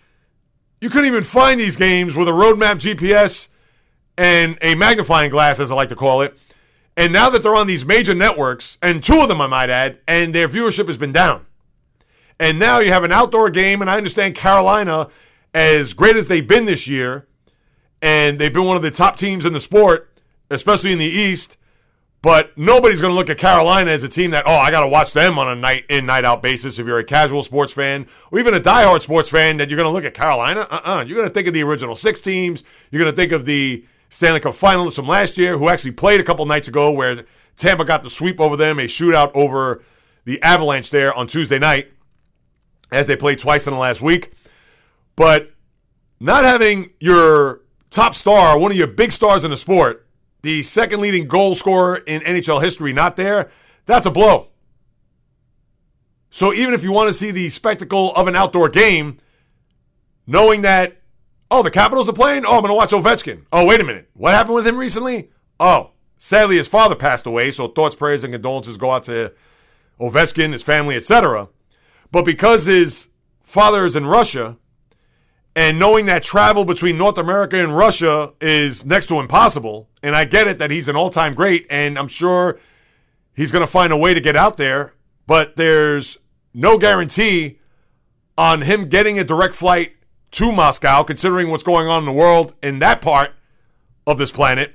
You couldn't even find these games with a roadmap GPS and a magnifying glass, as I like to call it. And now that they're on these major networks, and two of them, I might add, and their viewership has been down. And now you have an outdoor game, and I understand Carolina, as great as they've been this year, and they've been one of the top teams in the sport, especially in the East. But nobody's going to look at Carolina as a team that, oh, I got to watch them on a night in, night out basis. If you're a casual sports fan or even a diehard sports fan, that you're going to look at Carolina. Uh uh-uh. uh. you are going to think of the original six teams. You're going to think of the Stanley Cup finalists from last year who actually played a couple nights ago where Tampa got the sweep over them, a shootout over the Avalanche there on Tuesday night as they played twice in the last week. But not having your top star, one of your big stars in the sport, the second leading goal scorer in NHL history, not there, that's a blow. So even if you want to see the spectacle of an outdoor game, knowing that, oh, the Capitals are playing, oh, I'm going to watch Ovechkin. Oh, wait a minute. What happened with him recently? Oh, sadly, his father passed away, so thoughts, prayers, and condolences go out to Ovechkin, his family, etc. But because his father is in Russia, and knowing that travel between North America and Russia is next to impossible, and I get it that he's an all time great, and I'm sure he's going to find a way to get out there, but there's no guarantee on him getting a direct flight to Moscow, considering what's going on in the world in that part of this planet.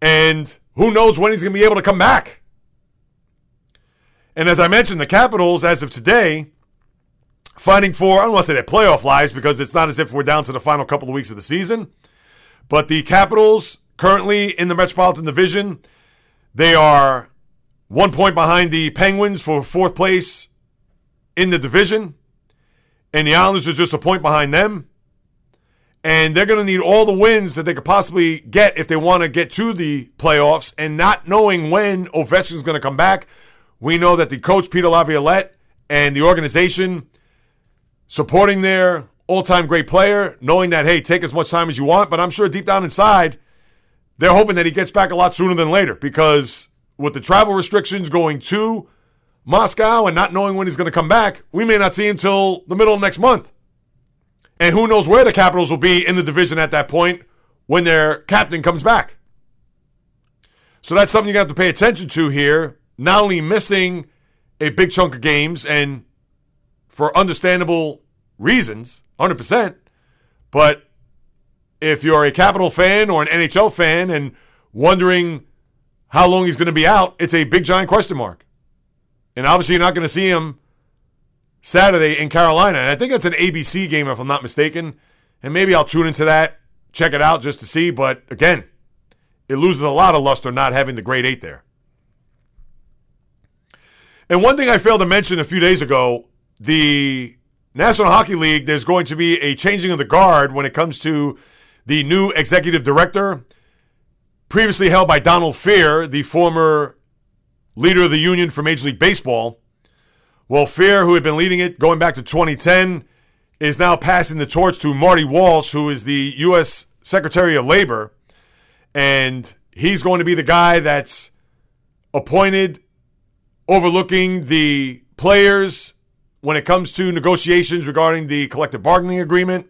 And who knows when he's going to be able to come back. And as I mentioned, the Capitals, as of today, fighting for, I don't want to say that playoff lives because it's not as if we're down to the final couple of weeks of the season. But the Capitals, currently in the Metropolitan Division, they are one point behind the Penguins for fourth place in the division. And the Islanders are just a point behind them. And they're going to need all the wins that they could possibly get if they want to get to the playoffs. And not knowing when Ovechkin is going to come back, we know that the coach, Peter Laviolette, and the organization supporting their all time great player, knowing that, hey, take as much time as you want. But I'm sure deep down inside, they're hoping that he gets back a lot sooner than later because with the travel restrictions going to Moscow and not knowing when he's going to come back, we may not see him till the middle of next month. And who knows where the Capitals will be in the division at that point when their captain comes back. So that's something you have to pay attention to here. Not only missing a big chunk of games and for understandable reasons, 100%. But if you're a Capital fan or an NHL fan and wondering how long he's going to be out, it's a big giant question mark. And obviously, you're not going to see him Saturday in Carolina. And I think it's an ABC game, if I'm not mistaken. And maybe I'll tune into that, check it out just to see. But again, it loses a lot of luster not having the Great Eight there. And one thing I failed to mention a few days ago the National Hockey League, there's going to be a changing of the guard when it comes to the new executive director, previously held by Donald Fehr, the former leader of the union for Major League Baseball. Well, Fehr, who had been leading it going back to 2010, is now passing the torch to Marty Walsh, who is the U.S. Secretary of Labor. And he's going to be the guy that's appointed overlooking the players when it comes to negotiations regarding the collective bargaining agreement.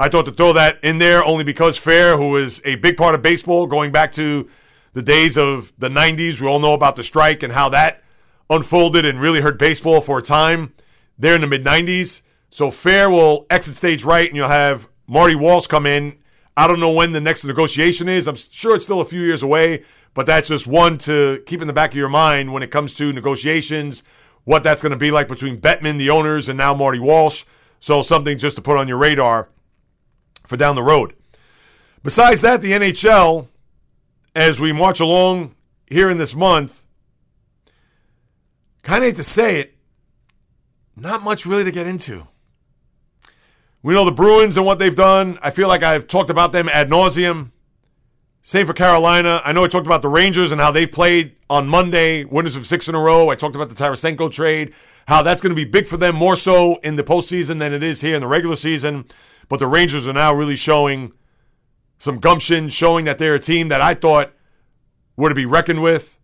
I thought to throw that in there only because Fehr, who is a big part of baseball going back to the days of the 90s, we all know about the strike and how that unfolded and really hurt baseball for a time there in the mid 90s. So Fehr will exit stage right, and you'll have Marty Walsh come in. I don't know when the next negotiation is. I'm sure it's still a few years away, But that's just one to keep in the back of your mind when it comes to negotiations, what that's going to be like between Bettman, the owners, and now Marty Walsh. So something just to put on your radar for down the road. Besides that, the NHL, as we march along here in this month, kind of hate to say it, not much really to get into. We know the Bruins and what they've done. I feel like I've talked about them ad nauseum. Same for Carolina. I know I talked about the Rangers and how they played on Monday, winners of six in a row. I talked about the Tarasenko trade, how that's going to be big for them more so in the postseason than it is here in the regular season. But the Rangers are now really showing some gumption, showing that they're a team that I thought were to be reckoned with.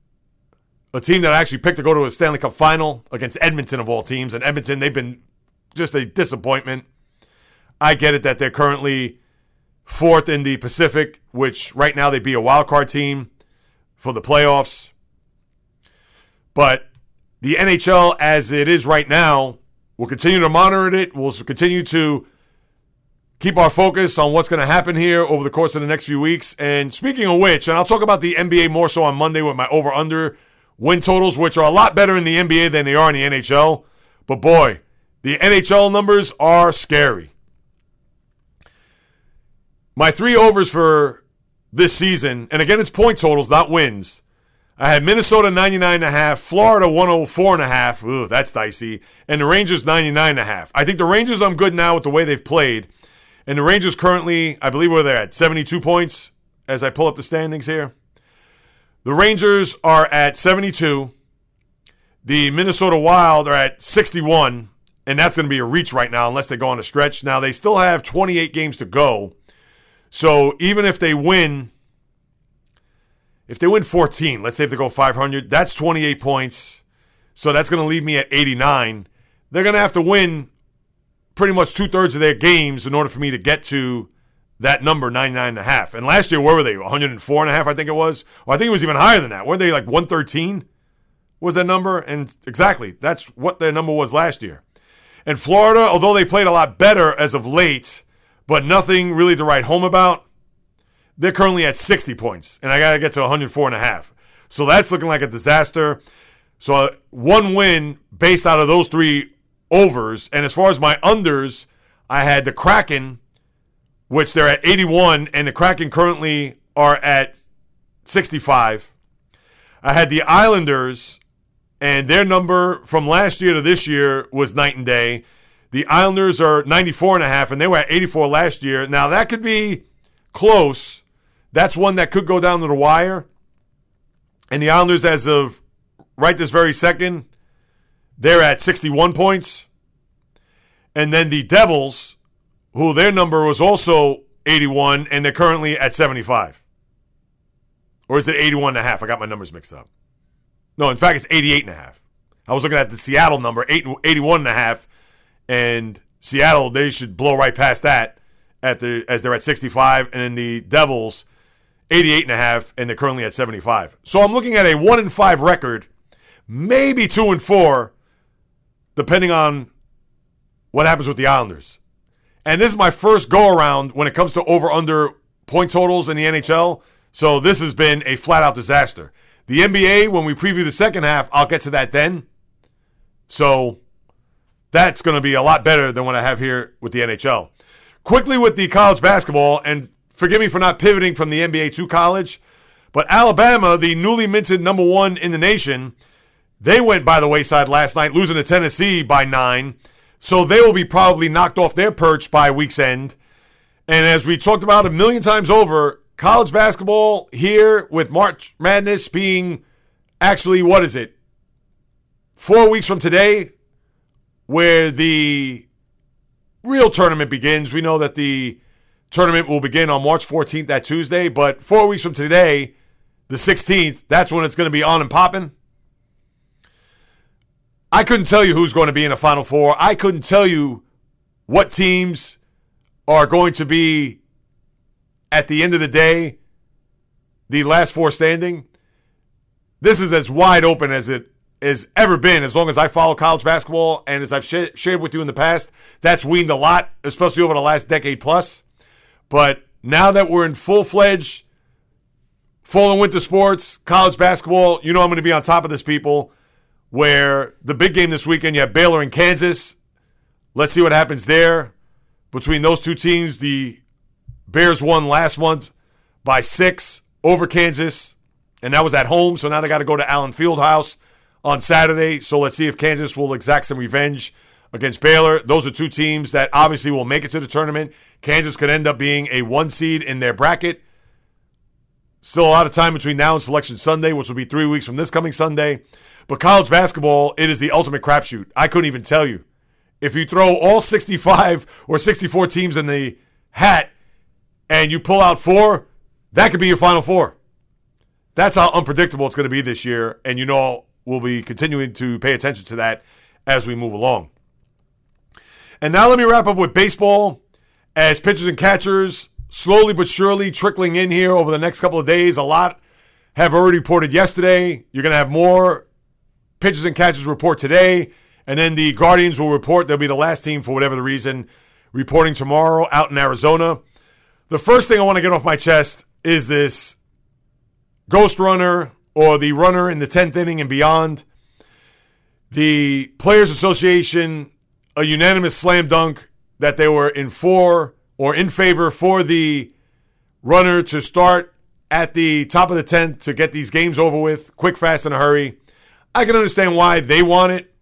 A team that I actually picked to go to a Stanley Cup final against Edmonton of all teams. And Edmonton, they've been just a disappointment. I get it that they're currently fourth in the Pacific, which right now they'd be a wild card team for the playoffs. But the NHL, as it is right now, will continue to monitor it. We'll continue to keep our focus on what's going to happen here over the course of the next few weeks. And speaking of which, and I'll talk about the NBA more so on Monday with my over under win totals, which are a lot better in the NBA than they are in the NHL. But boy, the NHL numbers are scary. My three overs for this season, and again, it's point totals, not wins. I had Minnesota 99.5, Florida 104.5. Ooh, that's dicey. And the Rangers 99.5. I think the Rangers, I'm good now with the way they've played. And the Rangers currently, I believe, where they're at 72 points as I pull up the standings here. The Rangers are at 72. The Minnesota Wild are at 61. And that's going to be a reach right now unless they go on a stretch. Now, they still have 28 games to go. So even if they win, if they win 14, let's say if they go 500, that's 28 points. So that's going to leave me at 89. They're going to have to win pretty much two thirds of their games in order for me to get to that number, 99 and a half. And last year, where were they? 104 and a half, I think it was. Or I think it was even higher than that. Weren't they like 113? Was that number? And exactly, that's what their number was last year. And Florida, although they played a lot better as of late, but nothing really to write home about. They're currently at 60 points, and I got to get to 104 and a half. So that's looking like a disaster. So uh, one win based out of those three overs. And as far as my unders, I had the Kraken, which they're at 81, and the Kraken currently are at 65. I had the Islanders, and their number from last year to this year was night and day. The Islanders are 94 and a half, and they were at 84 last year. Now that could be close. That's one that could go down to the wire. And the Islanders, as of right this very second, they're at 61 points. And then the Devils, who their number was also 81, and they're currently at 75. Or is it 81 and a half? I got my numbers mixed up. No, in fact, it's 88 and a half. I was looking at the Seattle number, 81 and a half, and Seattle, they should blow right past that at the as they're at 65, and then the Devils, 88 and a half, and they're currently at 75. So I'm looking at a one and five record, maybe two and four, depending on what happens with the Islanders. And this is my first go around when it comes to over under point totals in the NHL. So this has been a flat out disaster. The NBA, when we preview the second half, I'll get to that then. So that's going to be a lot better than what I have here with the NHL. Quickly with the college basketball, and forgive me for not pivoting from the NBA to college, but Alabama, the newly minted number one in the nation, they went by the wayside last night, losing to Tennessee by nine. So they will be probably knocked off their perch by week's end. And as we talked about a million times over, college basketball here with March Madness being actually, what is it? Four weeks from today, where the real tournament begins. We know that the tournament will begin on March 14th, that Tuesday, but four weeks from today, the 16th, that's when it's going to be on and popping. I couldn't tell you who's going to be in the Final Four. I couldn't tell you what teams are going to be at the end of the day the last four standing. This is as wide open as it has ever been as long as I follow college basketball and as I've sh- shared with you in the past. That's weaned a lot, especially over the last decade plus. But now that we're in full fledged fall and winter sports, college basketball, you know I'm going to be on top of this, people. Where the big game this weekend, you have Baylor and Kansas. Let's see what happens there. Between those two teams, the Bears won last month by six over Kansas, and that was at home. So now they got to go to Allen Fieldhouse on Saturday. So let's see if Kansas will exact some revenge against Baylor. Those are two teams that obviously will make it to the tournament. Kansas could end up being a one seed in their bracket. Still a lot of time between now and Selection Sunday, which will be three weeks from this coming Sunday. But college basketball, it is the ultimate crapshoot. I couldn't even tell you. If you throw all 65 or 64 teams in the hat and you pull out four, that could be your final four. That's how unpredictable it's going to be this year. And you know, we'll be continuing to pay attention to that as we move along. And now let me wrap up with baseball as pitchers and catchers slowly but surely trickling in here over the next couple of days. A lot have already reported yesterday. You're going to have more pitchers and catchers report today. And then the Guardians will report. They'll be the last team, for whatever the reason, reporting tomorrow out in Arizona. The first thing I want to get off my chest is this ghost runner or the runner in the 10th inning and beyond. The Players Association, a unanimous slam dunk that they were in for or in favor for the runner to start at the top of the 10th to get these games over with quick, fast, in a hurry. I can understand why they want it.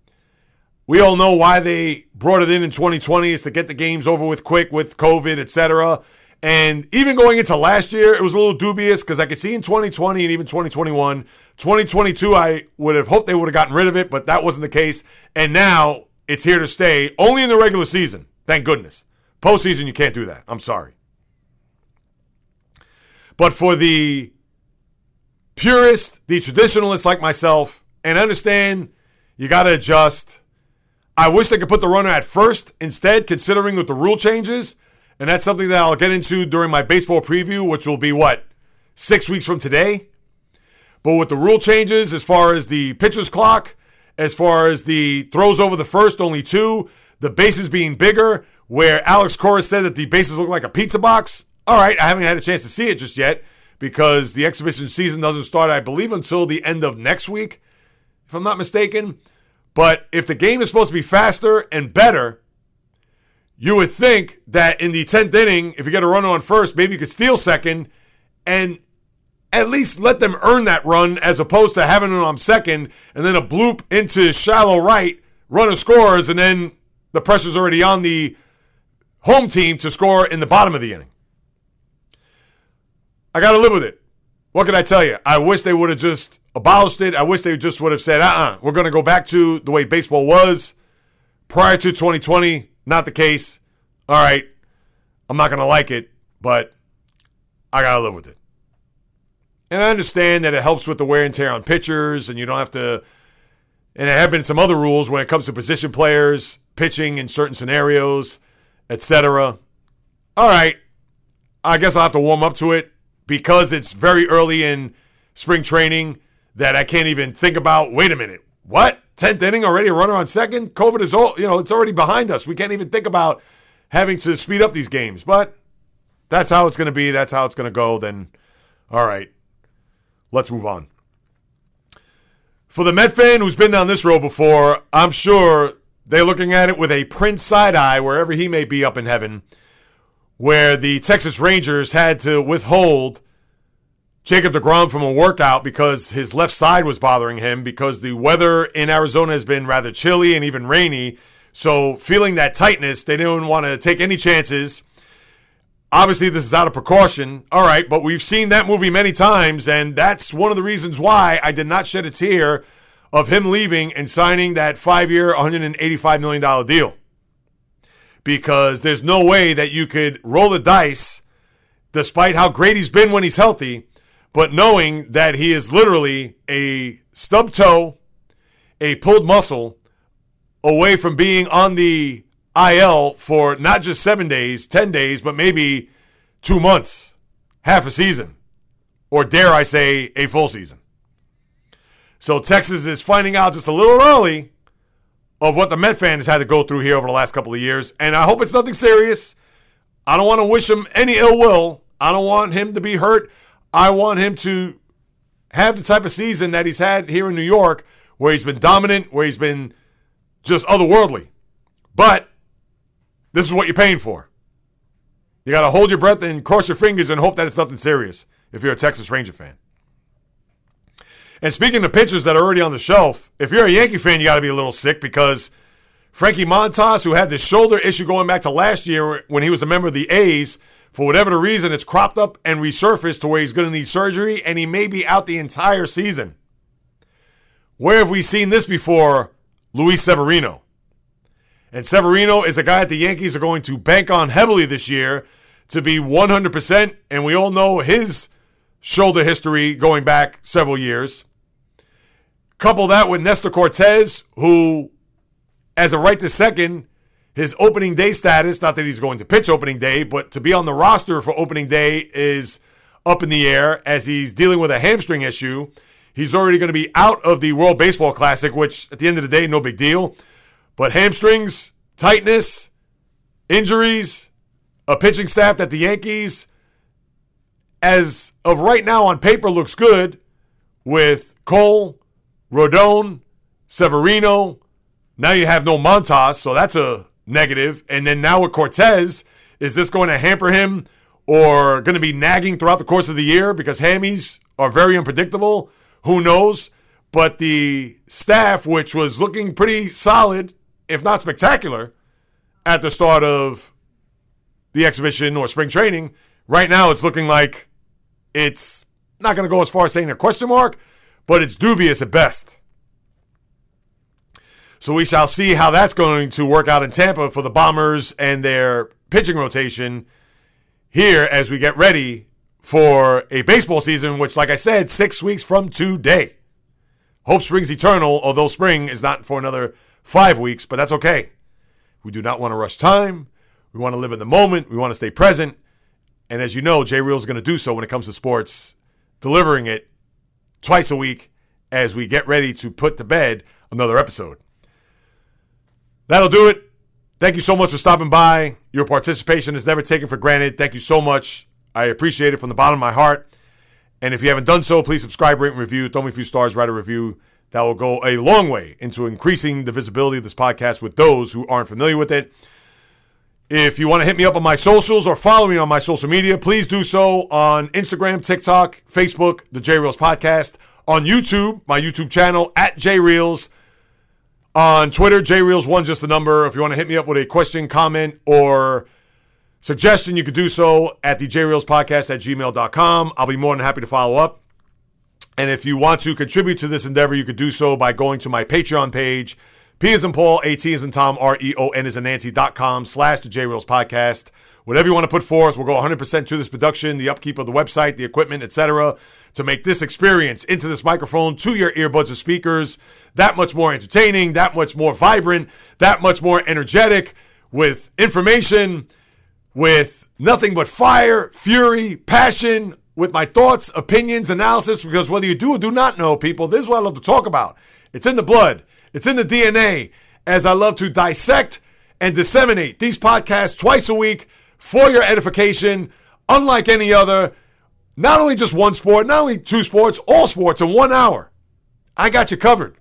We all know why they brought it in in 2020 is to get the games over with quick with COVID, etc. And even going into last year, it was a little dubious because I could see in 2020 and even 2021, 2022, I would have hoped they would have gotten rid of it, but that wasn't the case. And now it's here to stay only in the regular season. Thank goodness. Postseason, you can't do that. I'm sorry. But for the purist, the traditionalist like myself, and understand you got to adjust. I wish they could put the runner at first instead, considering with the rule changes. And that's something that I'll get into during my baseball preview, which will be what, six weeks from today? But with the rule changes, as far as the pitcher's clock, as far as the throws over the first, only two, the bases being bigger, where Alex Cora said that the bases look like a pizza box. All right, I haven't had a chance to see it just yet because the exhibition season doesn't start, I believe, until the end of next week, if I'm not mistaken. But if the game is supposed to be faster and better, you would think that in the 10th inning, if you get a run on first, maybe you could steal second and at least let them earn that run as opposed to having it on second and then a bloop into shallow right, runner scores, and then the pressure's already on the home team to score in the bottom of the inning. I got to live with it. What can I tell you? I wish they would have just abolished it. I wish they just would have said, uh uh-uh, uh, we are going to go back to the way baseball was prior to 2020. Not the case. All right. I'm not going to like it, but I got to live with it. And I understand that it helps with the wear and tear on pitchers, and you don't have to. And there have been some other rules when it comes to position players, pitching in certain scenarios, etc. All right. I guess I'll have to warm up to it because it's very early in spring training that I can't even think about. Wait a minute. What? 10th inning already a runner on second? COVID is all, you know, it's already behind us. We can't even think about having to speed up these games. But that's how it's going to be. That's how it's going to go. Then, all right, let's move on. For the Met fan who's been down this road before, I'm sure they're looking at it with a Prince side eye wherever he may be up in heaven, where the Texas Rangers had to withhold Jacob DeGrom from a workout because his left side was bothering him because the weather in Arizona has been rather chilly and even rainy. So, feeling that tightness, they didn't want to take any chances. Obviously, this is out of precaution. All right, but we've seen that movie many times, and that's one of the reasons why I did not shed a tear of him leaving and signing that five year, $185 million deal. Because there's no way that you could roll the dice, despite how great he's been when he's healthy, but knowing that he is literally a stub toe, a pulled muscle away from being on the IL for not just seven days, 10 days, but maybe two months, half a season, or dare I say, a full season. So Texas is finding out just a little early of what the Met fan has had to go through here over the last couple of years. And I hope it's nothing serious. I don't want to wish him any ill will. I don't want him to be hurt. I want him to have the type of season that he's had here in New York, where he's been dominant, where he's been just otherworldly. But this is what you're paying for. You got to hold your breath and cross your fingers and hope that it's nothing serious if you're a Texas Ranger fan. And speaking of pitchers that are already on the shelf, if you're a Yankee fan, you got to be a little sick because Frankie Montas, who had this shoulder issue going back to last year when he was a member of the A's, for whatever the reason, it's cropped up and resurfaced to where he's going to need surgery and he may be out the entire season. Where have we seen this before? Luis Severino. And Severino is a guy that the Yankees are going to bank on heavily this year to be 100%. And we all know his shoulder history going back several years. Couple that with Nestor Cortes, who, as a right to second, his opening day status, not that he's going to pitch opening day, but to be on the roster for opening day is up in the air as he's dealing with a hamstring issue. He's already going to be out of the World Baseball Classic, which at the end of the day, no big deal. But hamstrings, tightness, injuries, a pitching staff that the Yankees, as of right now on paper, looks good with Cole, Rodon, Severino. Now you have no Montas, so that's a negative. And then now with Cortes, is this going to hamper him or going to be nagging throughout the course of the year because hammies are very unpredictable? Who knows? But the staff, which was looking pretty solid if not spectacular, at the start of the exhibition or spring training. Right now, it's looking like it's not going to go as far as saying a question mark, but it's dubious at best. So we shall see how that's going to work out in Tampa for the Bombers and their pitching rotation here as we get ready for a baseball season, which, like I said, six weeks from today. Hope springs eternal, although spring is not for another five weeks, but that's okay. We do not want to rush time. We want to live in the moment. We want to stay present. And as you know, J Real is going to do so when it comes to sports, delivering it twice a week as we get ready to put to bed another episode. That'll do it. Thank you so much for stopping by. Your participation is never taken for granted. Thank you so much. I appreciate it from the bottom of my heart. And if you haven't done so, please subscribe, rate, and review. Throw me a few stars, write a review that will go a long way into increasing the visibility of this podcast with those who aren't familiar with it. If you want to hit me up on my socials or follow me on my social media, please do so on Instagram, TikTok, Facebook, the J Reels Podcast, on YouTube, my YouTube channel at J Reels, on Twitter, J Reels one just the number. If you want to hit me up with a question, comment, or suggestion, you could do so at the J Reels Podcast at gmail.com. I'll be more than happy to follow up. And if you want to contribute to this endeavor, you could do so by going to my Patreon page, P is in Paul, A T is in Tom, R E O N is in Nancy.com slash the J Reels podcast. Whatever you want to put forth, we'll go 100% to this production, the upkeep of the website, the equipment, etc., to make this experience into this microphone to your earbuds and speakers that much more entertaining, that much more vibrant, that much more energetic with information, with nothing but fire, fury, passion, with my thoughts, opinions, analysis, because whether you do or do not know, people, this is what I love to talk about. It's in the blood, it's in the DNA, as I love to dissect and disseminate these podcasts twice a week for your edification, unlike any other. Not only just one sport, not only two sports, all sports in one hour. I got you covered.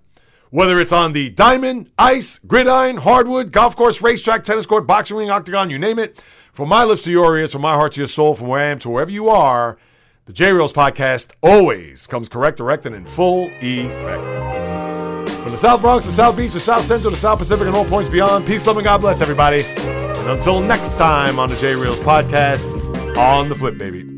Whether it's on the diamond, ice, gridiron, hardwood, golf course, racetrack, tennis court, boxing ring, octagon, you name it. From my lips to your ears, from my heart to your soul, from where I am to wherever you are, the J Reels podcast always comes correct, direct, and in full effect. From the South Bronx, the South Beach, the South Central, the South Pacific, and all points beyond, peace, love, and God bless everybody. And until next time on the J Reels podcast, on the flip, baby.